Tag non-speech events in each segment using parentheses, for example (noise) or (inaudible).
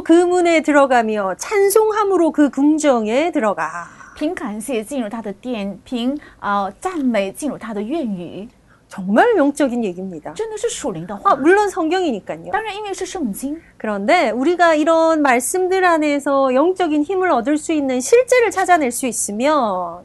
감사함으로 그 문에 들어가며 찬송함으로 그 궁정에 들어가. 凭感谢进入他的殿，凭呃赞美进入他的院宇， 정말 영적인 얘기입니다. 真的是属灵的 아, 话。 물론 성경이니까요. 当然，因为是圣经， 그런데 우리가 이런 말씀들 안에서 영적인 힘을 얻을 수 있는 실제를 찾아낼 수 있으면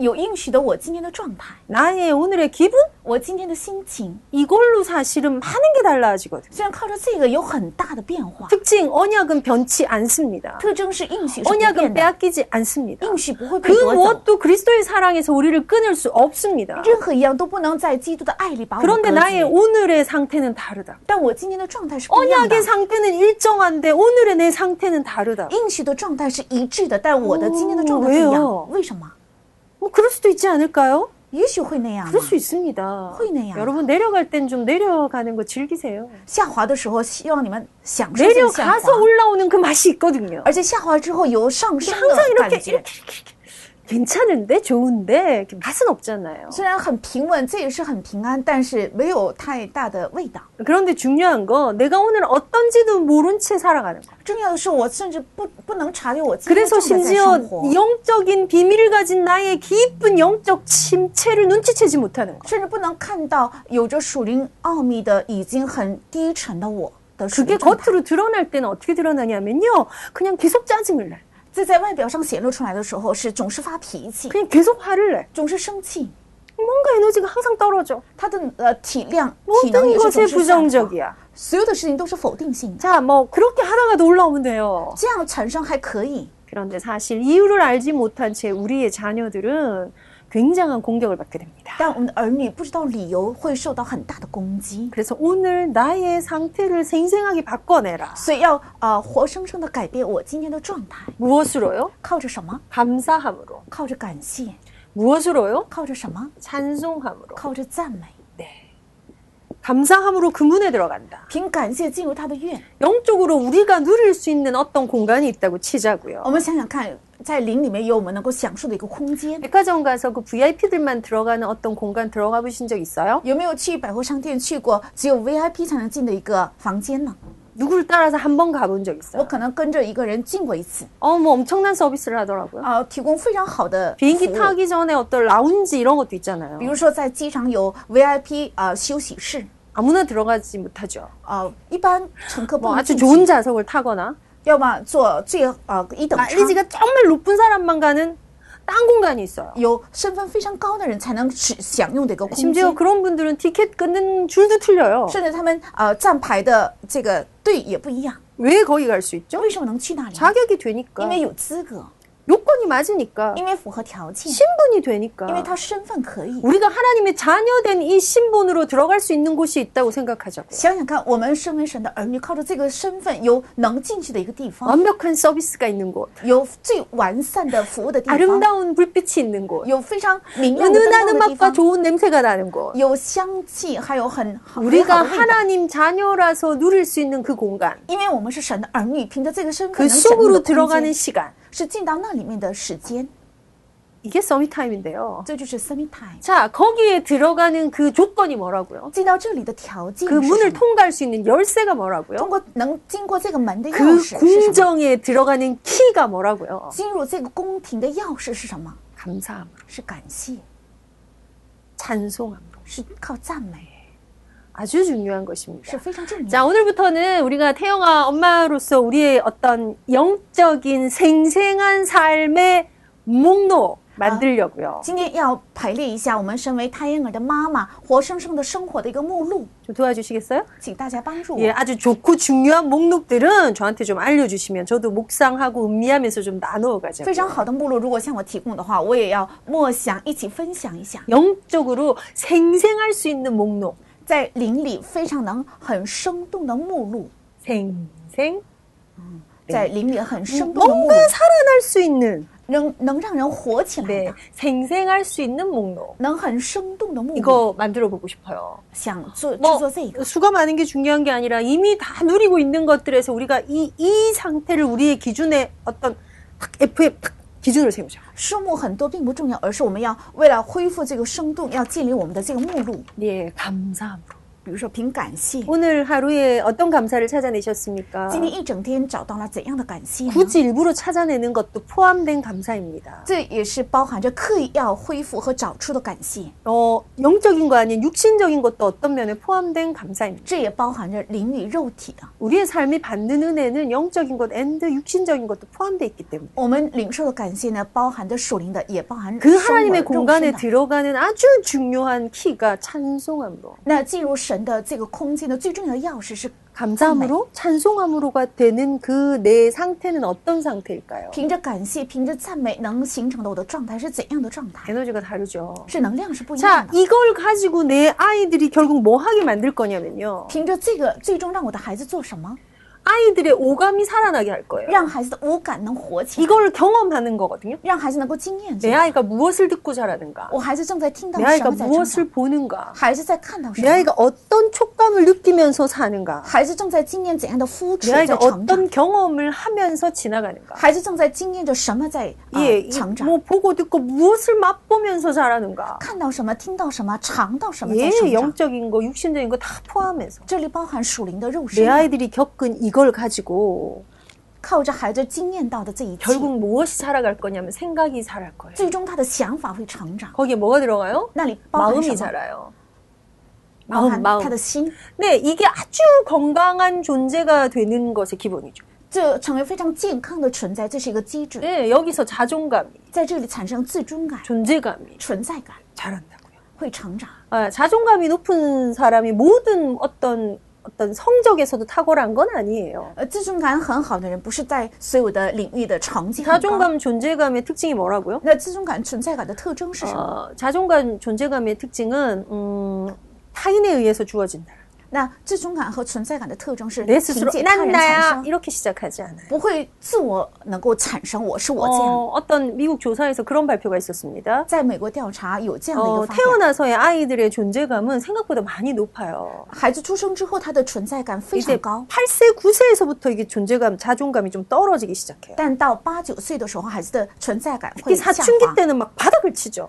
有应许的我今天的状态， 나의 오늘의 기분? 我今天的心情， 이걸로 사실은 많은 게 달라지거든요. 虽然靠着这个有很大的变化， 특징 언약은 변치 않습니다. 特征是应许是不 언약은 变的， 빼앗기지 않습니다. 应许不会被 그 夺走， 무엇도 그리스도의 사랑에서 우리를 끊을 수 없습니다. 任何一样都不能在基督的爱里把我们 그런데 隔 나의 绝。 오늘의 상태는 다르다. 但我今天的状态是不一样的 언약의 ， 상태는 일정한데 오늘의 내 상태는 다르다. 应许的状态是一致的，但我的今天的状态不一 왜요 样。为什么？ 뭐 그럴 수도 있지 않을까요? 也许会那样嘛 그럴 수 있습니다. 会那样。 여러분 내려갈 땐 좀 내려가는 거 즐기세요. 下滑的时候，希望你们享受这个下滑 내려가서 ， 올라오는 그 맛이 있거든요. 而且下滑之后有上升 항상 的 이렇게 感觉。 이렇게, 이렇게 괜찮은데 좋은데 이렇게 맛은 없잖아요. 虽然很平稳，这也是很平安，但是没有太大的味道。 그런데 중요한 건 내가 오늘 어떤지도 모른 채 살아가는 거. 重要的是，我甚至不不能察觉我今天 그래서 正在在 심지어 生活， 영적인 비밀을 가진 나의 깊은 영적 침체를 눈치채지 못하는 거. 甚至不能看到有着属灵奥秘的已经很低沉的我的属 그게 灵状态。 겉으로 드러날 때는 어떻게 드러나냐면요. 그냥 계속 짜증을 내. 这在外表上显露出来的时候，是总是发脾气， 그냥 계속 화를 내. 总是生气， 뭔가 에너지가 항상 떨어져. 他的呃体量、体能 모든 也是 것에 总是下滑 부정적이야. 所有的事情都是否定性的。 자, 뭐 그렇게 하다가도 올라오면 돼요. 这样产生还可以， 그런데 사실 이유를 알지 못한 채 우리의 자녀들은 굉장한 공격을 받게 됩니다. 但我们的儿女不知道理由会受到很大的攻击， 그래서 오늘 나의 상태를 생생하게 바꿔내라. 所以要呃活生生的改变我今天的状态。 무엇으로요? 靠着什么？ 감사함으로. 靠着感谢， 무엇으로요? 靠着什么？ 찬송함으로. 靠着赞美， 감사함으로 그 문에 들어간다. 凭感谢进入他的院。 영적으로 우리가 누릴 수 있는 어떤 공간이 있다고 치자고요. 我们想想看，在灵里面有我们能够享受的一个空间。 백화점 가서 그 VIP들만 들어가는 어떤 공간 들어가 보신 적 있어요? 有没有去百货商店去过只有 VIP 才能进的一个房间呢？ 누구를 따라서 한 번 가본 적 我 있어요? 可能跟着一个人进过一次， 어, 뭐 엄청난 서비스를 하더라고요. 啊、提供非常好的服 비행기 务。 타기 전에 어떤 라운지 이런 것도 있잖아요. 比如说在机场有 VIP 啊、休息室， 아무나 들어가지 못하죠. 啊，一般乘客不 뭐 能 아주 进去， 좋은 좌석을 타거나 要么坐最呃一等舱。 마일리지가 정말 높은 사람만 가는 딴 공간이 있어요. 有身份非常高的人才能使享用的一个空 심지어 间， 그런 분들은 티켓 끊는 줄도 틀려요. 甚至他们呃站牌的这个队也不一样。 왜 거기 갈 수 있죠? 为什么能去那里？ 자격이 되니까. 因为有资格， 요건이 맞으니까. 因为符合条件， 신분이 되니까. 因为他身份可以。 우리가 하나님의 자녀된 이 신분으로 들어갈 수 있는 곳이 있다고 생각하자고요. 想想看，我们身为神的儿女，靠着这个身份，有能进去的一个地方， 완벽한 서비스가 있는 곳. 有最完善的服务的地方， 아름다운 불빛이 있는 곳. 有非常明亮的灯 은은한 光的地 음악과 方， 좋은 냄새가 나는 곳. 有香气，还有很好美好 우리가 的味道。 하나님 자녀라서 누릴 수 있는 그 공간. 因为我们是神的儿女，凭着这个身 그 份能享用 속으로 的空 들어가는 间， 시간. 是进到那里面的时间， 이게 서밋타임인데요. 这就是 semi time。 자, 거기에 들어가는 그 조건이 뭐라고요? 进到这里的条件 그 是什 문을 么？ 통과할 수 있는 열쇠가 通 뭐라고요? 过能经过这个门的钥 그 匙是什么？ 궁정에 들어가는 키가 뭐라고요? 进入这个宫廷的钥匙是什么？ 감사함, 是感谢， 찬송함. 是靠赞美， 아주 중요한 것입니다. 是非常重要的。 자, 오늘부터는 우리가 태영아 엄마로서 우리의 어떤 영적인 생생한 삶의 목록 만들려고요. 今天要排列一下我们身为胎婴儿的妈妈活生生的生活的一个目录， 좀 도와주시겠어요? 请大家帮助我。 예, 아주 좋고 중요한 목록들은 저한테 좀 알려주시면 저도 묵상하고 음미하면서 좀 나누어 非 가자고요. 常好的目录，如果向我提供的话，我也要默想，一起分享一下， 영적으로 생생할 수 있는 목록. 在灵里非常能很生动的目录， 생생. 在灵里很生动的目 뭔가 录， 살아날 수 있는 能能让人活起来 네, 的， 생생할 수 있는 목록. 能很生动的目的， 이거 만들어 보고 싶어요. 想做制 뭐 作这个。 수가 많은 게 중요한 게 아니라 이미 다 누리고 있는 것들에서 우리가 이, 이 상태를 우리의 기준에 어떤 딱 F의 딱 기준을 세우자. 数目很多并不重要，而是我们要为了恢复这个生动，要建立我们的这个目录。 예, 감사함으로. 比如说凭感谢， 오늘 하루에 어떤 감사를 찾아내셨습니까? 今天一整天找到了怎样的感谢呢？ 굳이 일부러 찾아내는 것도 포함된 감사입니다. 这也是包含着刻意要恢复和找出的感谢， 어, 영적인 거 아닌 육신적인 것도 어떤 면에 포함된 감사입니다. 这也包含着灵与肉体的。 우리의 삶이 받는 은혜는 영적인 것 앤드 육신적인 것도 포함되어 있기 때문에 我们领受的感谢呢，包含着属灵的，也包含 그 生而 하나님의 肉身 공간에 的。 들어가는 아주 중요한 키가 찬송함으로 那进入神 的这个空间的最重要的钥匙是 감사함으로 찬송함으로가 되는 그 내 상태는 어떤 상태일까요? 凭着感谢，凭着赞美能形成的我的状态是怎样的状态？ 에너지가 다르죠. 是能量是不一 자, 样的。 이걸 가지고 내 아이들이 결국 뭐 하게 만들 거냐면요. 凭着这个，最终让我的孩子做什么？ 아이들의 오감이 살아나게 할 거예요. 让孩子的五感能活起来， 이걸 경험하는 거거든요. 让孩子能够经验这 내 个。 아이가 무엇을 듣고 자라는가? 我孩子正在听到 내 什 아이가 么在成 무엇을 长， 보는가? 孩子在看到什 내 么， 아이가 어떤 촉감을 느끼면서 사는가? 孩子正在经验怎样的肤 내 质在 아이가 成长， 어떤 경험을 하면서 지나가는가? 孩子正在经验着什么在啊、 예, 이 成长， 뭐 보고 듣고 무엇을 맛보면서 자라는가? 看到什么，听到什么，尝到什么在 예, 成长。 영적인 거, 육신적인 거 다 포함해서 这里包含属灵的肉身 내 ， 아이들이 겪은 이 걸 가지고 靠着孩子经验到的这一切， 결국 무엇이 살아갈 거냐면 생각이 살아갈 거예요. 最终他的想法会成长。 거기에 뭐가 들어가요? 那里包含 마음이 什么？ 자라요. 包 마음, 含 마음. 他的心， 네, 이게 아주 건강한 존재가 되는 것의 기본이죠. 这成为非常健康的存在，这是一个机制， 네, 여기서 자존감이, 在这里产生自尊感、 존재감이 存在感， 자란다고요. 会成长。 아, 자존감이 높은 사람이 모든 어떤 어떤 성적에서도 탁월한 건 아니에요. 呃，自尊感很好的人，不是在所有的领域的成绩很高。 자존감, 존재감의 특징이 뭐라고요? 那自尊感、存在感的特征是什么？ 어, 자존감, 존재감의 특징은 음, 타인에 의해서 주어진다. 那自尊感和存在感的特征是 내 凭 스스로 借他 난 人产 나야 生， 이렇게 시작하지 않아요. 不会自我能够产生我是我这样。 어, 어떤 미국 조사에서 그런 발표가 있었습니다. 在美国调查有这样的一 어, 个发表， 태어나서의 아이들의 존재감은 생각보다 많이 높아요. 孩子出生之后，他的存在感非 이제 常高。 8세, 9세에서부터 이게 존재감, 자존감이 좀 떨어지기 시작해요. 但到八九岁的时候，孩子的存在感会 특히 下 사춘기 滑， 때는 막 바닥을 치죠.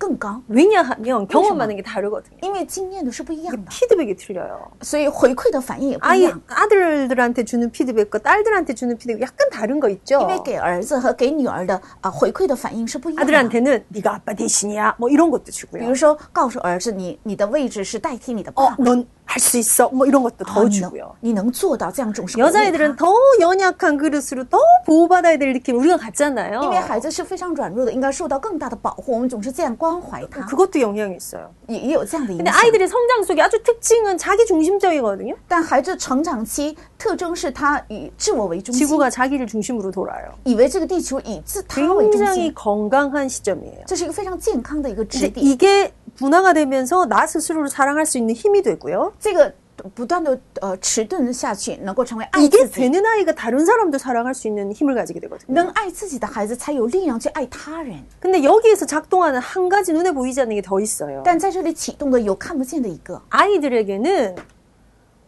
更高， 왜냐하면 경험하는 게 다르거든요. 因为经验的是不一样的， 피드백이 틀려요. 所以回馈的反应也不一 아이, 样。 아들들한테 주는 피드백과 딸들한테 주는 피드백 약간 다른 거 있죠. 因为给儿子和给女儿的啊、回馈的反应是不一样的。 아들한테는 네가 아빠 대신이야. 뭐 이런 것도 比 주고요. 如说，告诉儿子你你的位置是代替你的爸 어, 爸， 넌 할 수 있어. 뭐 이런 것도 哦 더 你能 주고요. 你能做到，这样总是鼓励 여자애들은 他 더 연약한 그릇으로 더 보호받아야 될 느낌 우리가 갖잖아요. 因为孩子是非常软弱的，应该受到更大的保护。我们总是这样关怀他， 그것도 영향이 있어요. 也也有这样的影 근데 响。 아이들의 성장 속에 아주 특징은 자기 중심적이거든요. 但孩子成长期特征是他以自我为中心， 지구가 자기를 중심으로 돌아요. 以为这个地球以自他为中 굉장히 心， 건강한 시점이에요. 这是一个非常健康的一个 근데 质地。 이게 분화가 되면서 나 스스로를 사랑할 수 있는 힘이 되고요. 这个不断的呃迟钝下去，能够成为爱 이게 自己。 되는 아이가 다른 사람도 사랑할 수 있는 힘을 가지게 되거든요. 能爱自己的孩子才有力量去爱他人， 근데 여기에서 작동하는 한 가지 눈에 보이지 않는 게 더 있어요. 但在这里启动的有看不见的一个， 아이들에게는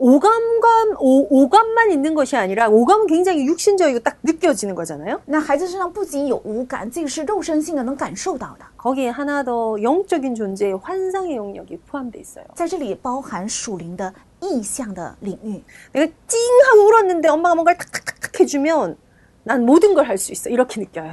오감감, 오, 오감만 있는 것이 아니라 오감은 굉장히 육신적이고 딱 느껴지는 거잖아요. 那孩子身上不仅有五感，这个是肉身性的能感受到的， 거기에 하나 더 영적인 존재의 환상의 영역이 포함되어 있어요. 在这里也包含属灵的意象的领域。 내가 찡하고 울었는데 엄마가 뭔가를 탁탁탁탁 해주면 난 모든 걸 할 수 있어. 이렇게 느껴요.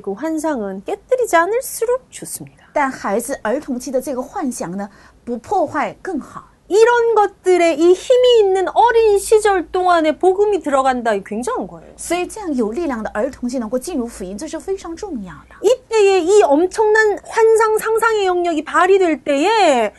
그 환상은 깨뜨리지 않을수록 좋습니다. 但孩子儿童期的这个幻想呢，不破坏更好。 이런 것들에 이 힘이 있는 어린 시절 동안에 복음이 들어간다. 이 굉장한 거예요. 所以这样有力量的儿童期能够进入福音，这是非常重要的。 이때에 이 엄청난 환상 상상의 영역이 발휘될 때에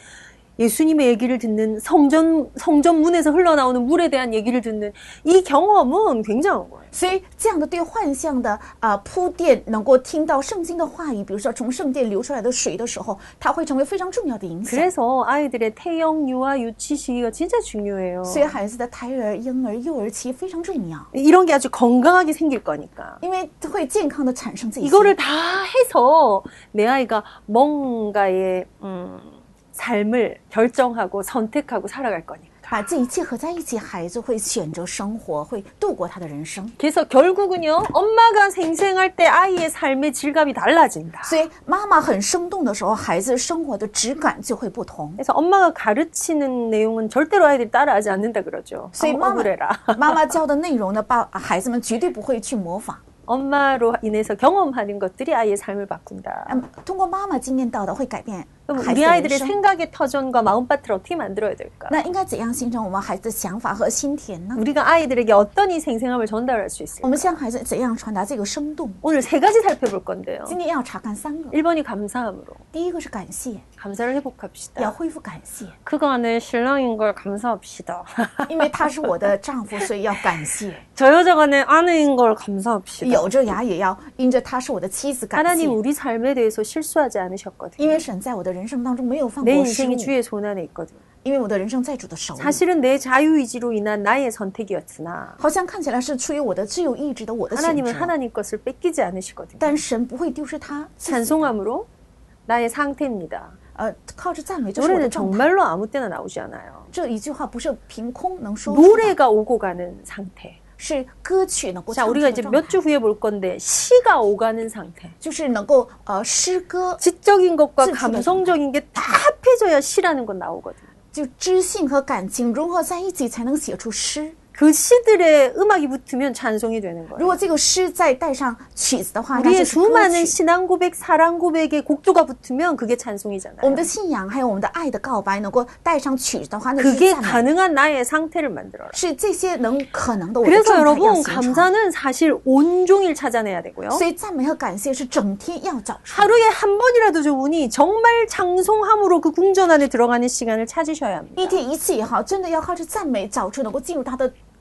예수님의 얘기를 듣는 성전 성전 문에서 흘러나오는 물에 대한 얘기를 듣는 이 경험은 굉장한 거예요. 所以这样的对幻象的啊、铺垫，能够听到圣经的话语，比如说从圣殿流出来的水的时候，它会成为非常重要的影响。 그래서 아이들의 태영, 유아, 유치 시기가 진짜 중요해요. 所以孩子的胎儿、婴儿、幼儿期非常重要， 이런 게 아주 건강하게 생길 거니까. 因为会健康的产生这些。 이거를 다 해서 내 아이가 뭔가의 음, 삶을 결정하고 선택하고 살아갈 거니까. 把这一切合在一起，孩子会选择生活，会度过他的人生。 그래서 결국은요, 엄마가 생생할 때 아이의 삶의 질감이 달라진다. 所以妈妈很生动的时候，孩子生活的质感就会不同。 그래서 엄마가 가르치는 내용은 절대로 아이들이 따라하지 않는다 그러죠. 所以 어, 妈妈 억울해라. (laughs) 妈妈教的内容呢，爸孩子们绝对不会去模仿。 엄마로 인해서 경험하는 것들이 아이의 삶을 바꾼다. 嗯，通过妈妈经验到的会改变 그럼 孩子 우리 的人 아이들의 生。 생각의 터전과 마음밭을 어떻게 만들어야 될까? 那应该怎样形成我们孩子的想法和心田呢？ 우리가 아이들에게 어떤 이 생생함을 전달할 수 我 있을까? 们向孩子怎样传达这个生动？ 오늘 세 가지 살펴볼 건데요. 今天要查看三个。 1번이 감사함으로 第一个是感谢， 감사를 要 회복합시다. 恢复感谢， (laughs) 그가 내 신랑인 걸 감사합시다. (laughs) 因为他是我的丈夫，所以要感谢。 저 여자가 내 아내인 걸 감사합시다. 咬着牙也要因着他是我的妻子感谢 하나님 ， 우리 삶에 대해서 실수하지 않으셨거든요. 因为神在我的人生当中没有犯 내 过失误 인생이 ， 주의 손안에 있거든요. 因为我的人生在主的手里。 사실은 내 자유의지로 인한 나의 선택이었으나 好像看起来是出于我的自由意志的我的选 하나님은 择， 하나님 것을 뺏기지 않으시거든요. 但神不会丢失他。 찬송함으로 나의 상태입니다. 呃，靠着赞美，这是我的 노래는 状态。 정말로 아무 때나 나오지 않아요. 这一句话不是凭空能说出的， 노래가 오고 가는 상태. 是歌曲能够 자, 唱出 우리가 的 이제 状 몇 态， 주 후에 볼 건데 시가 오가는 상태. 就是能够呃诗歌 지적인 것과 찔찔하다. 감성적인 게 다 합해져야 시라는 건 나오거든요. 就知性和感情融合在一起，才能写出诗。 그 시들의 음악이 붙으면 찬송이 되는 如 거예요. 果这个诗再带上曲子的话，那 우리의 就是歌 수많은 曲。 신앙 고백, 사랑 고백의 곡조가 붙으면 그게 찬송이잖아요. 我们的信仰还有我们的爱的告白，能够带上曲子的话，那是 그게 赞美， 가능한 나의 상태를 만들어라. 是这些能可能的我的 그래서 状态要 여러분 形成。 감사는 사실 온종일 찾아내야 되고요. 所以赞美和感谢是整天要找出。 하루에 한 번이라도 좋으니 정말 장송함으로 그 궁전 안에 들어가는 시간을 찾으셔야 합니다. 一天一次也好，真的要靠着赞美找出能够进入他的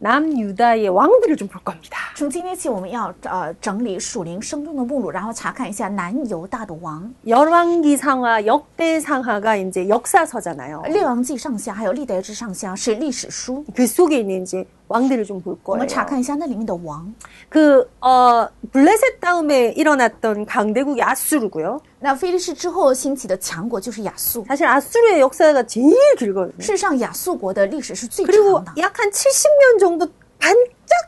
남유다의 왕들을 좀 볼 겁니다. 从今天起，我们要呃整理属灵生动的目录，然后查看一下南犹大的王。 열왕기상하, 역대상하가 이제 역사서잖아요. 列王记上下还有历代志上下是历史书， 그 속에 있는 이제 왕들을 좀 볼 我 거예요. 们查看一下那里面的王。 그, 어, 블레셋 다음에 일어났던 강대국이 아수르고요. 那菲利士之后兴起的强国就是亚述。 사실 아수르의 역사가 제일 길거든요. 事实上，亚述国的历史是最 그리고 长的。 약 한 70년 정도 반짝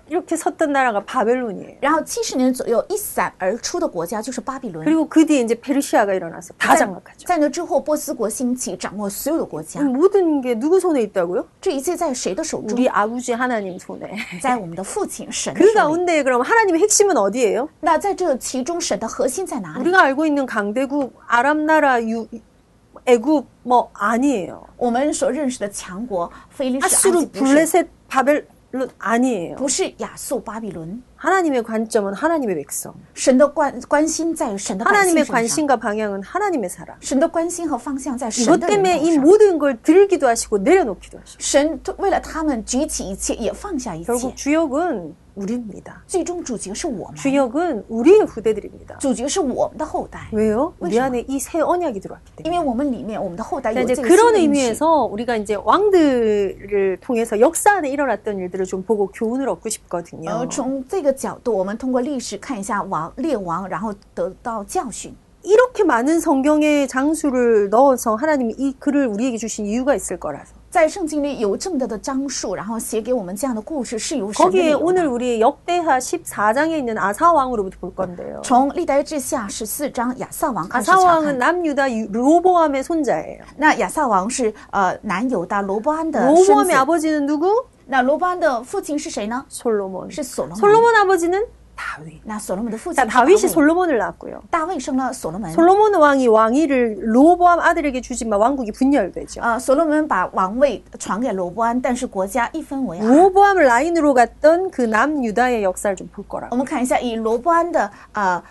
이렇게 섰던 나라가 바벨론이에요. 然后七十年左右一闪而出的国家就是巴比伦。 그리고 그 뒤에 이제 페르시아가 일어나서 다 在 장악하죠. 在那之后，波斯国兴起，掌握所有的国家。 모든 게 누구 손에 있다고요? 这一切在谁的手中？ 우리 아버지 하나님 손에. (laughs) 在我们的父亲神的 그 手里。 가운데 그럼 하나님의 핵심은 어디예요? 那在这其中，神的核心在哪里？ 우리가 알고 있는 강대국, 아람 나라, 유, 애굽 뭐 아니에요. 我们所认识的强国菲利士、埃及 아수르, 不是， 블레셋, 바벨론 아니에요. 不是亚述、巴比伦， 하나님의 관점은 하나님의 백성. 神的关关心在神的百姓 하나님의 身上， 관심과 방향은 하나님의 사람. 神的关心和方向在神 이것 的人 때문에 头 이 上。 모든 걸 들기도 하시고 내려놓기도 하시고. 神为了他们举起一切，也放下一切 결국 。 주역은 우리입니다. 最终主角是我们， 주역은 우리의 후대들입니다. 主角是我们的后代， 왜요? 우리 왜죠? 안에 이 새 언약이 들어왔기 때문에. 因为我们里面我们的后代 자, 有 이제 这个新 그런 的应许。 의미에서 우리가 이제 왕들을 통해서 역사 안에 일어났던 일들을 좀 보고 교훈을 얻고 싶거든요. 呃，从这 个角度，我们通过历史看一下王列王，然后得到教训。 이렇게 많은 성경의 장수를 넣어서 하나님이 이 글을 우리에게 주신 이유가 있을 거라서. 在圣经里有这么多的章数，然后写给我们这样的故事，是有神的理 거기에 由 오늘 的。 우리 역대하 14장에 있는 아사 왕으로부터 볼 건데요. 从历代志下十四章亚萨王开始查 아사 왕은 看。 남유다 르호보암의 손자예요. 那亚萨王是呃南犹大罗波安的孙 르호보암의 子。 아버지는 누구? 那罗波安的父亲是谁呢？ 솔로몬. 是所罗门。 솔로몬 아버지는 다윗. 那所罗门的父亲 자, 是大 다윗이 卫。 솔로몬을 낳았고요. 大卫生了所罗门。 솔로몬 왕이 왕위를 르호보암 아들에게 주지만 왕국이 분열되죠. 呃，所罗门把王位传给罗波安，但是国家一分为二。 르호보암 라인으로 갔던 그 남유다의 역사를 좀 볼 거라고. 我们看一下以罗波安的呃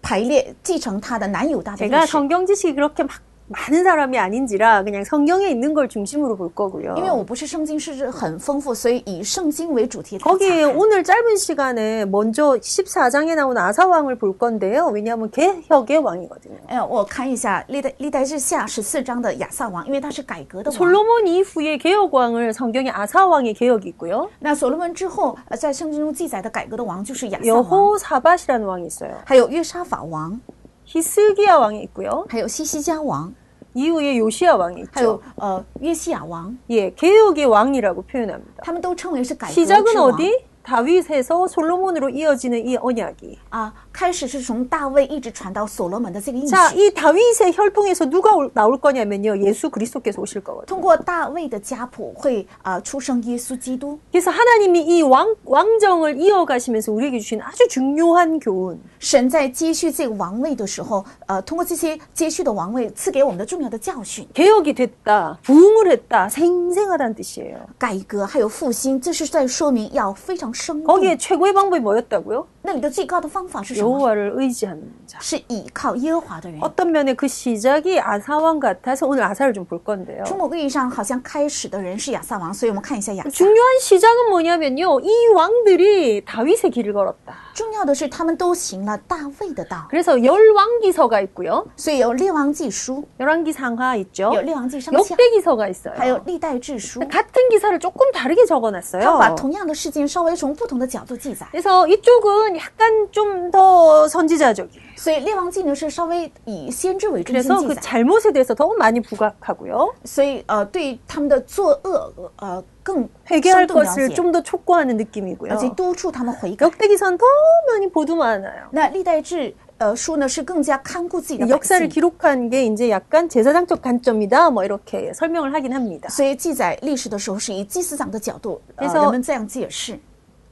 排列继承他的南犹大的历 제가 史。 성경 지식이 그렇게 막 많은 사람이 아닌지라 그냥 성경에 있는 걸 중심으로 볼 거고요. 因为我不是圣经是很丰富，所以以圣经为主题来查 거기에 看。 오늘 짧은 시간에 먼저 14장에 나오는 아사왕을 볼 건데요. 왜냐하면 개혁의 왕이거든요. 哎，我看一下历代历代志下十四章的亚萨王，因为他是改革的王。 솔로몬 이후에 개혁왕을 성경에 아사왕의 개혁이 있고요. 那所罗门之后，呃，在圣经中记载的改革的王就是亚萨王， 여호사밧이라는 왕이 있어요. 还有约沙法王， 히스기야 왕이 있고요. 还有西西家王， 이후에 요시야 왕이 还有 있죠. 呃约西亚王， 예, 개혁의 왕이라고 표현합니다. 他们都称为是改革之 시작은 王。 어디? 다윗에서 솔로몬으로 이어지는 이 언약이. 啊， 开始是从大卫一直传到所罗门的这个应 자, 许。 이 다윗의 혈통에서 누가 올- 나올 거냐면요. 예수 그리스도께서 오실 거거든요. 通过大卫的家谱会啊、出生耶稣基督。 그래서 하나님이 이 왕, 왕정을 이어가시면서 우리에게 주신 아주 중요한 교훈. 神在接续这个王位的时候，呃，通过这些接续的王位赐给我们的重要的教训、 개혁이 됐다, 부흥을 했다, 생생하다는 뜻이에요. 改革还有复兴，这是在说明要非常生动。 거기에 최고의 방법이 뭐였다고요? 那里的最高的方法是什么？ 여호와를 의지하는 자. 是倚靠耶和华的人。 어떤 면에 그 시작이 아사왕 같아서 오늘 아사를 좀 볼 건데요. 从某个意义上，好像开始的人是亚萨王，所以我们看一下亚萨。 중요한 시작은 뭐냐면요. 이 왕들이 다윗의 길을 걸었다. 重要的是，他们都行了大卫的道， 그래서 열왕기서가 있고요. 所以有列王记书， 열왕기 상하 있죠. 有列王记上下， 역대기서가 있어요. 还有历代志书。 같은 기사를 조금 다르게 他们把 적어놨어요. 同样的事件稍微从不同的角度记载， 그래서 이쪽은 약간 좀 더 선지자적이에요. 所以列王记呢是稍微以先知为中心 그래서 记 그 载。 잘못에 대해서 더 많이 부각하고요. 所以呃，对他们的作恶呃更 회개할 生动了 것을 解， 좀 더 촉구하는 느낌이고요. 而且督促他们悔改。 역대기서는 더 많이 보도 많아요. 那历代志呃书呢是更加看顾自己的百 역사를 姓， 기록한 게 이제 약간 제사장적 관점이다. 뭐 이렇게 설명을 하긴 합니다. 所以记载历史的时候是以祭司长的角度，呃， 그래서 人们这样解释。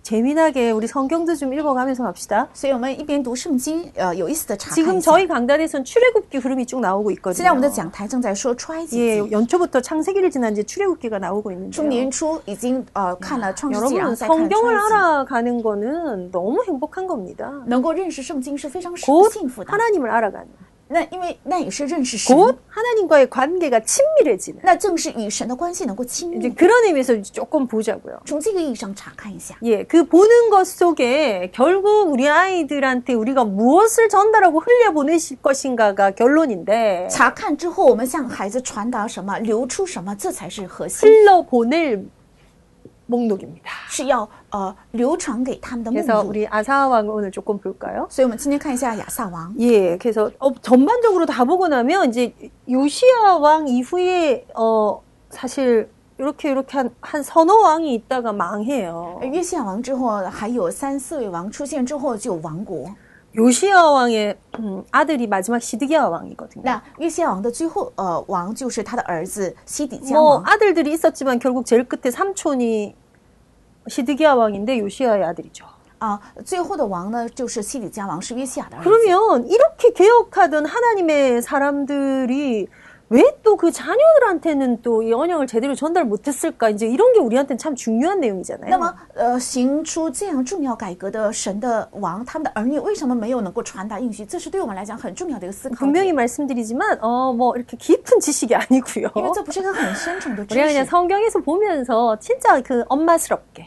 재미나게 우리 성경도 좀 읽어가면서 갑시다. 所以我们一边读圣经，呃，有意思的查看 지금 一下。 저희 강단에선 출애굽기 흐름이 쭉 나오고 现在我们的 있거든요. 讲台正在说出埃及 예, 记， 연초부터 창세기를 지난 이제 출애굽기가 나오고 从 있는데요. 年初已经呃看了创世纪，然后 여러분 再看出 성경을 埃及。 알아가는 거는 너무 행복한 겁니다. 能够认识圣经是非常 곧 幸福的。 하나님을 알아가는. 那因为那也是认识神， 곧 하나님과의 관계가 친밀해지는. 那正是与神的关系能够亲 이제 密。 그런 의미에서 조금 보자고요. 从这个意义上查看一下， 예, 그 보는 것 속에 결국 우리 아이들한테 우리가 무엇을 전달하고 흘려보내실 것인가가 결론인데 查看之后，我们向孩子传达什么，流出什么，这才是核心， 흘러보낼 목록입니다. 是要呃流传给他们的目 그래서 录。 우리 아사왕을 오늘 조금 볼까요? 所以，我们今天看一下亚萨王。 예, 그래서 어, 전반적으로 다 보고 나면 이제 요시아 왕 이후에 어 사실 이렇게 이렇게 한, 한 서너 왕이 있다가 망해요. 约西亚王之后，还有三四位王出现之后就有王国。 요시아 왕의 음, 아들이 마지막 시드기야 왕이거든요. 那约西亚王的最后呃王就是他的儿子西底家 뭐 王。 아들들이 있었지만 결국 제일 끝에 삼촌이 시드기야 왕인데 요시아의 아들이죠. 啊，最后的王呢，就是西底家王，是约西亚的儿子。 그러면 이렇게 개혁하던 하나님의 사람들이 왜 또 그 자녀들한테는 또 이 언약을 제대로 전달 못했을까? 이제 이런 게 우리한테는 참 중요한 내용이잖아요. 那么，呃，行出这样重要改革的神的王，他们的儿女为什么没有能够传达应许？这是对我们来讲很重要的一个思考点。 분명히 말씀드리지만 어 뭐 이렇게 깊은 지식이 아니고요. 因为这不是一个很深沉的知 우리가 그냥 识 성경에서 보면서 진짜 그 엄마스럽게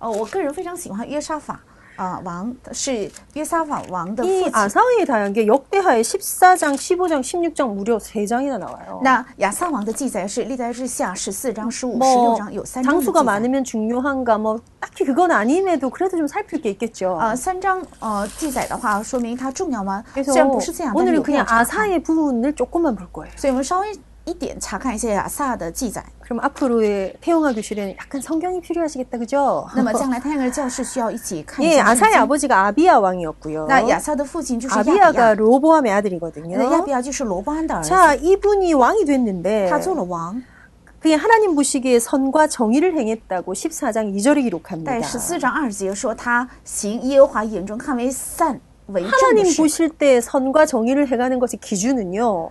呃，我个人非常喜欢约沙法啊、王是约沙法王的父 이 亲。 아사왕이 다한 게 역대하에 14장, 15장, 16장 무려 3장이나 나와요. 那亚萨王的记载是历代志下十四章、十五、十六 뭐 章有三章的记 장수가 载。 많으면 중요한가 뭐 딱히 그건 아님에도 그래도 좀 살필 게 있겠죠. 呃，三章呃记载的话，说明它重要吗？ 그래서 虽然不是这样，但是 오늘은 有必要 그냥 查看。 아사의 부분을 조금만 볼 거예요. 所以我们稍微 一点查看一下亚萨的记载。 그럼 앞으로의 태영아 교실에는 약간 성경이 필요하시겠다, 그죠? 那么将来太阳的教室需要一起看一 예, 下圣 아사의 经。 아버지가 아비야 왕이었고요. 那亚萨的父亲就是亚比 아비야가 亚， 로보암의 那亚 아들이거든요. 比亚就是罗波安的儿子， 자, 이분이 왕이 됐는데 他做了王。 그게 하나님 보시기에 선과 정의를 행했다고 14장 2절에 기록합니다. 在十四章二节说他行耶和华眼中看为善为正的 하나님 事， 보실 때 선과 정의를 행하는 것의 기준은요.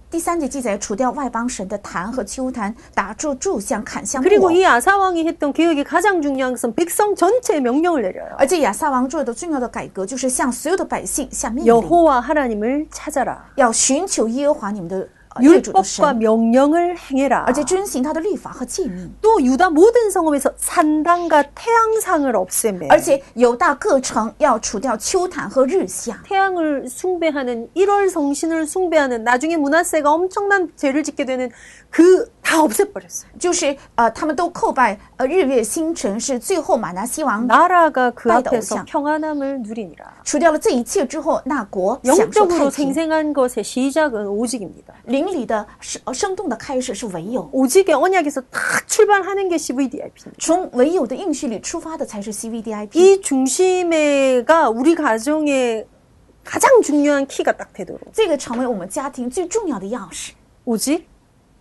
第第三节记载，除掉外邦神的坛和丘坛，打住柱像、砍像木 그리고 偶。 이 아사왕이 했던 개혁의 가장 중요한 것은 백성 전체에 명령을 내려요. 而且亚萨王做的重要的改革，就是向所有的百姓下命令， 여호와 하나님을 찾아라. 要寻求耶和华你们的呃列祖的 율법과 神， 명령을 행해라. 而且遵行他的律法和诫命。 또 유다 모든 성읍에서 산당과 태양상을 없애매. 而且犹大各城要除掉丘坛和日像， 태양을 숭배하는 1월 성신을 숭배하는 나중에 문하세가 엄청난 죄를 짓게 되는 그 다 없애버렸어요. 就是呃，他们都叩拜呃日月星辰，是最后马拿西王 나라가 그 빠이다 앞에서 오상. 평안함을 누리니라. 除掉了这一切之后，那国享受 영적으로 太平。 생생한 것의 시작은 오직입니다. 灵里的生呃生动的开始是唯有， 오직의 언약에서 다 출발하는 게 CVDIP입니다. 从唯有的应许里出发的才是 CVDIP。 이 중심에가 우리 가정의 가장 중요한 키가 딱 되도록 这个成为我们家庭最重要的钥匙。 오직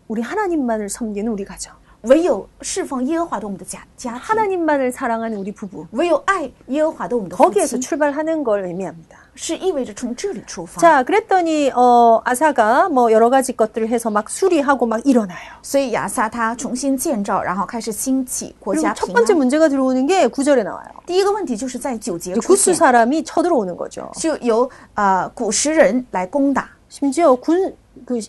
우리 하나님만을 섬기는 우리 가정, 唯有侍奉耶和华的我们的家家庭， 하나님만을 사랑하는 우리 부부 唯有爱耶和华的我们的夫 거기에서 妻， 출발하는 걸 의미합니다. 是意味着从这里出发。 자, 그랬더니 어, 아사가 뭐 여러 가지 것들을 해서 막 수리하고 막 일어나요. 所以亚撒他重新建造，然后开始兴起国 그리고 家 첫 平 번째 安。 문제가 들어오는 게 구절에 나와요. 第一个问题就是在九节 이제 出 구스 现， 사람이 쳐들어오는 거죠. 就由呃古时人来攻打， 심지어 군, 그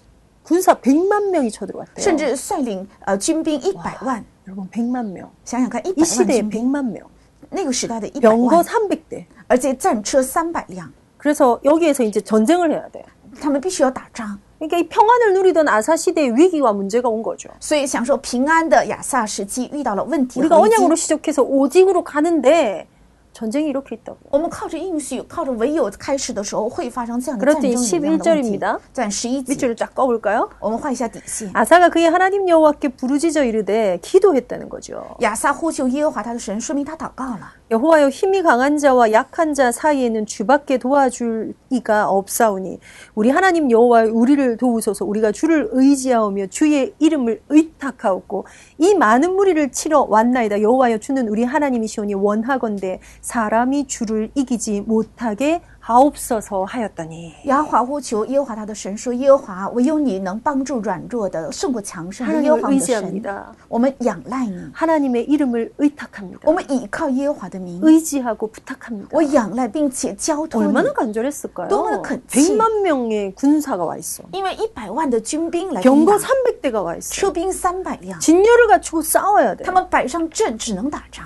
군사 100만 명이 쳐들어왔대요. 甚至率领呃军兵一百万。 여러분 100만 명. 想想看，一 이 百万 시대에 军兵， 100만 명. 那个时代的一百 병거 万， 300대. 而且战车三百辆， 그래서 여기에서 이제 전쟁을 해야 돼. 他们必须要打仗。 그러니까 이 평안을 누리던 아사 시대의 위기와 문제가 온 거죠. 所以享受平安的亚萨时期遇到了问题 우리가 和危机 언약으로 시작해서 오직으로 가는데 전쟁이 이렇게 있다고. 我们靠着应许，靠着唯有开始的时候会发生这样的战 그렇더니 争一样的问题 11절입니다 。在十一节， 밑줄을 쫙 꺼볼까요? 我们画一下底线。 아사가 그의 하나님 여호와께 부르짖어 이르되 기도했다는 거죠. 亚撒呼求耶和华他的神，说明他祷告了。 여호와여 힘이 강한 자와 약한 자 사이에는 주밖에 도와줄 이가 없사오니 우리 하나님 여호와 우리를 도우소서. 우리가 주를 의지하오며 주의 이름을 의탁하옵고 이 많은 무리를 치러 왔나이다. 여호와여 주는 우리 하나님이시오니 원하건대 사람이 주를 이기지 못하게 하옵소서 하였더니 亚华呼求耶和华他的神说：“耶和华，唯有你能帮助软弱的，胜过强盛的。耶和 하나님을 华我们的神， 의지합니다. 我们仰赖你， 하나님의 이름을 의탁합니다. 我们倚靠耶和华的名， 의지하고 부탁합니다. 我仰赖并且交托你。 얼마나 간절했을까요? 너무나 큰치. 100만 명의 군사가 와 있어. 因为一百万的军兵来攻 병거 打， 300대가 와 있어. 车兵三百辆， 진열을 갖추고 싸워야 돼. 他们摆上阵只能打仗。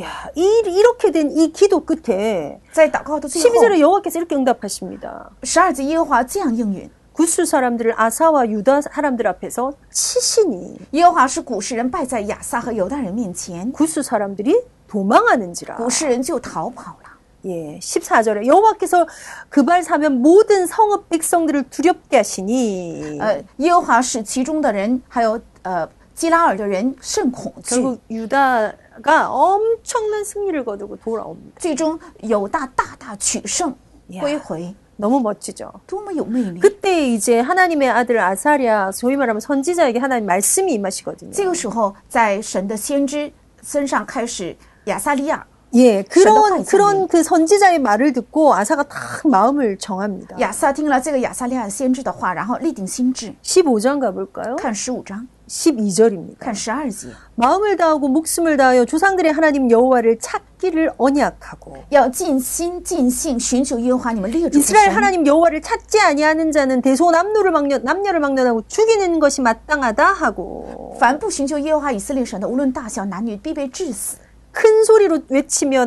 야, 이, 이렇게 된 이 기도 끝에 在祷告的最后， 12절에 여호와께서 이렇게 응답하십니다. 十二节耶和华这样应允： 구스 사람들을 아사와 유다 사람들 앞에서 치시니 耶和华使古世人败在亚撒和犹大人面前， 구스 사람들이 도망하는지라. 古世人就逃跑了。 예, 14절에 여호와께서 그발 사면 모든 성읍 백성들을 두렵게 하시니 呃，耶和华使其中的人，还有呃基拉尔的人甚恐惧。 결국 유다 가 엄청난 승리를 거두고 돌아옵니다. 最终犹大大大取胜， 야 归回， 너무 멋지죠. 多么有魅力！ 그때 이제 하나님의 아들 아사랴, 소위 말하면 선지자에게 하나님 말씀이 임하시거든요. 这个时候，在神的先知身上开始亚撒利亚， 예, 그런神的 그런 그 선지자의 말을 듣고 아사가 딱 마음을 정합니다. 亚撒听了这个亚撒利亚先知的话，然后立定心志。 15장 가볼까요? 看十五章， 12절입니다. 看十二节， 마음을 다하고 목숨을 다하여 조상들의 하나님 여호와를 찾기를 언약하고 要尽心尽性寻求耶和华你们列祖的 이스라엘 神。 하나님 여호와를 찾지 아니하는 자는 대소남녀를 막년 남녀를 막론하고 죽이는 것이 마땅하다 하고 凡不寻求耶和华以色列神的，无论大小男女，必被致死。 큰 소리로 외치며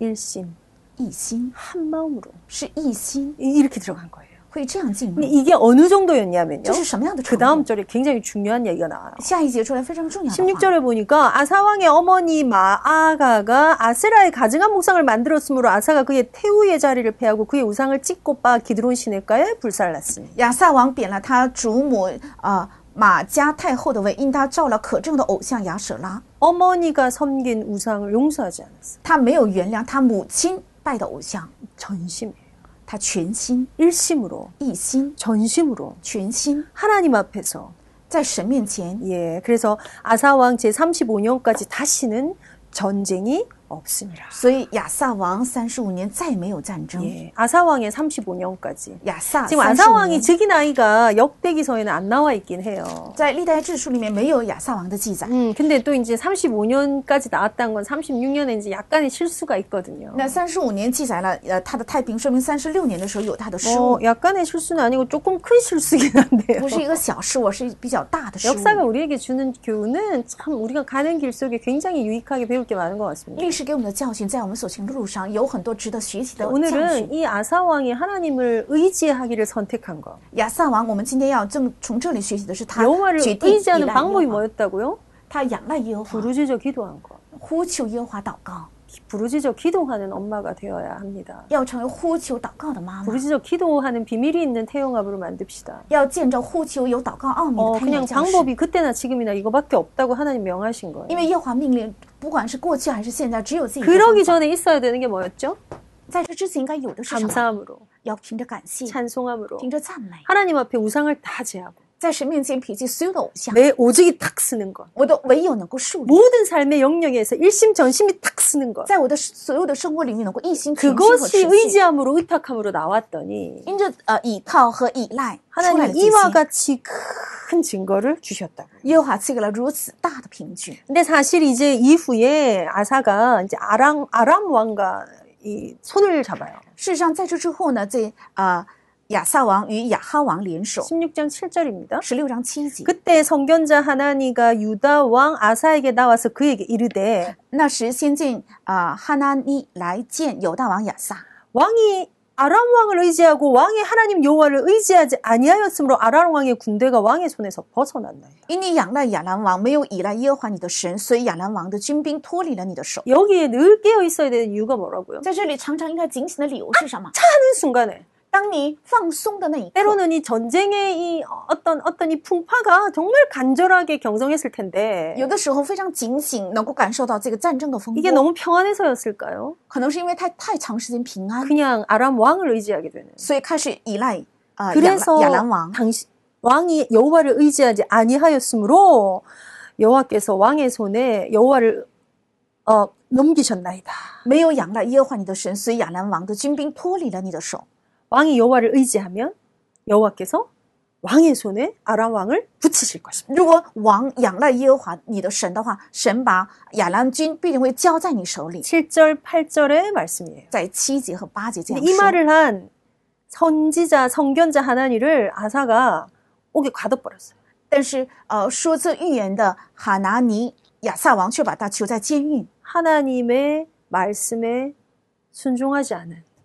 일심 一心 한 마음으로 是一心， 이- 이렇게 들어간 거예요. 会这样进 근데 入。 이게 어느 정도였냐면요. 这是什么样的 그 程 다음 度？ 절에 굉장히 중요한 얘기가 나와요. 下一节出来非常重要的话。 16절에 보니까 아사왕의 어머니 마아가가 아세라의 가증한 목상을 만들었으므로 아사가 그의 태우의 자리를 패하고 그의 우상을 찢고 빠 기드론 시내가에 불살랐으니 亚萨王贬了他主母啊、马加太后的位，因他造了可憎的偶像亚舍拉， 어머니가 섬긴 우상을 용서하지 않았어요. 他没有原谅他母亲拜的偶像， 전심이에요. 他全心 일심으로 一心 전심으로 全心 하나님 앞에서 在神面前。 예 그래서 아사왕 제 35년까지 다시는 전쟁이 없습니다. 所以亚萨王三十五年再没有战争。 예 아사왕의 35년까지 亚萨 지금 三十五 아사왕이 年， 즉위 나이가 역대기서에는 안 나와 있긴 해요. 在历代志书里面没有亚萨王的记载。 음, 근데 또 이제 35년까지 나왔다는 건 36년에 이제 약간의 실수가 있거든요. 那三十五年记载了呃他的太平，说明三十六年的时候有他的失误 어, ， 약간의 실수는 아니고 조금 큰 실수긴 한데요. 不是一个小失误，是比较大的失误。 역사가 우리에게 주는 교훈은 참 우리가 가는 길 속에 굉장히 유익하게 배울 게 많은 것 같습니다. 历史给我们的教训，在我们所行的路上有很多值得学习的教训 오늘은 。 이 아사 왕이 하나님을 의지하기를 선택한 거. 亚萨王，我们今天要这么从这里学习的是他 여호와를 决定依 의지하는 赖耶 방법이 和华， 뭐였다고요? 他仰赖耶和华， 부르짖어 기도한 거. 呼求耶和华祷告， 부르짖어 기도하는 엄마가 되어야 합니다. 要成为呼求祷告的妈妈， 부르짖어 기도하는 비밀이 있는 태영아부를 만듭시다. 要见着呼求有祷告奥秘 어, 的胎 그냥 养教室。 방법이 그때나 지금이나 이거밖에 없다고 하나님 명하신 거예요. 因为耶和华命令， 그러기 전에 있어야 되는 게 뭐였죠? 감사함으로, 찬송함으로, 하나님 앞에 우상을 다 제하고, 在神面前撇弃所有的偶像， 내 오직이 탁 쓰는 것. 我都唯有能够树立， 모든 삶의 영역에서 일심전심이 탁 쓰는 것. 在我的所有的生活领域能够一心全心和 그것이 持信。 의지함으로 의탁함으로 나왔더니 因着呃倚靠和依赖出来 하나님 的这 이와 些， 같이 큰 증거를 주셨다고. 耶和华赐给了如此大的凭据。 근데 사실 이제 이후에 아사가 이제 아람 아람 왕과 이 손을 잡아요. 事实上，在这之后呢，这啊、 亚萨王与亚哈王联手， 16장 7절입니다. 十六章七节。 그때 성견자 하나니가 유다 왕 아사에게 나와서 그에게 이르되 那时，先见啊、哈拿尼来见犹大王亚萨， 왕이 아람 왕을 의지하고 왕의 하나님 여호와를 의지하지 아니하였으므로 아람 왕의 군대가 왕의 손에서 벗어났나이다. 因你仰赖亚兰王，没有依赖耶和华你的神，所以亚兰王的军兵脱离了你的手。 여기에 늘 깨어 있어야 되는 이유가 뭐라고요? 在这里，常常应该警醒的理由是什么？ 하는 순간에 当你放松的那一刻， 때로는 이 전쟁의 이 어떤 어떤 이 풍파가 정말 간절하게 경성했을 텐데 有的时候非常警醒，能够感受到这个战争的风 이게 波， 너무 평안해서였을까요? 可能是因为太太长时间平安， 그냥 아람 왕을 의지하게 되는. 所以开始依赖啊、亚 그래서 兰亚兰王。 당시 왕이 여호와를 의지하지 아니하였으므로 여호와께서 왕의 손에 여호와를 어 넘기셨나이다. 没有仰赖耶和华你的神，所以亚兰王的军兵脱离了你的手。 왕이 여호와를 의지하면 여호와께서 왕의 손에 아람 왕을 붙이실 것입니다. 如果王仰赖耶和华你的神的话，神把亚兰军必定会交在你手里。 7절, 8절의 말씀이에요. 在七节和八节这样 이 说。 말을 한 선지자, 성견자 하나니를 아사가 옥에 가둬버렸어요. 但是，呃，说这预言的哈拿尼亚撒王却把他囚在监狱， 하나님의 말씀에 순종하지 않은.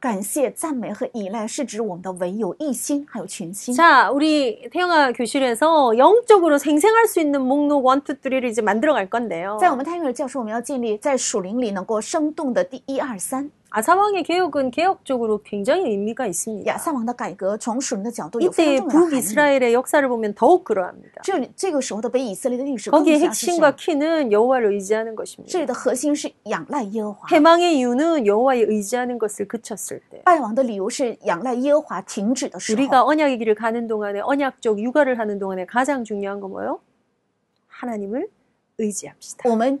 感谢、赞美和依赖是指我们的唯有一心，还有全心。 자, 우리 태영아 교실에서 영적으로 생생할 수 있는 목록 1, 2, 3를 이제 만들어 갈 건데요. 在我们泰戈尔教授，我们要建立在属灵里能够生动的第一二三。 아사왕의 개혁은 개혁적으로 굉장히 의미가 亚 있습니다. 撒王的改革从属灵的角度有非 이때 常重要的含义。 북이스라엘의 역사를 보면 더욱 그러합니다. 这里这个时候的北以色列的历史更 거기에 加是 핵심과 谁？ 키는 여호와를 의지하는 这 것입니다. 里的核心是仰赖耶和华。 해망의 이유는 여호와에 의지하는 것을 그쳤을 때 败亡的理由是仰赖耶和华停止的时候。 우리가 언약의 길을 가는 동안에 언약적 육아를 하는 동안에 가장 중요한 건 뭐예요? 하나님을 의지합시다. 我们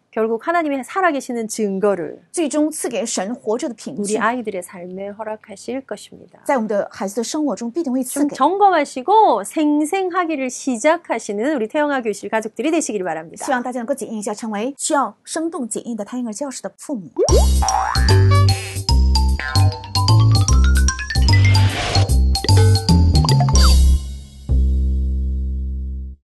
결국 하나님이 살아계시는 증거를 最终赐给神活着的凭 우리 据， 아이들의 삶에 허락하실 것입니다. 在我们的孩子的生活中必定会赐 좀 给。 점검하시고 생생하기를 시작하시는 우리 태영아 교실 가족들이 되시길 바랍니다. 希望大家能够检验一下，成为需要生动检验的胎婴儿教室的父母。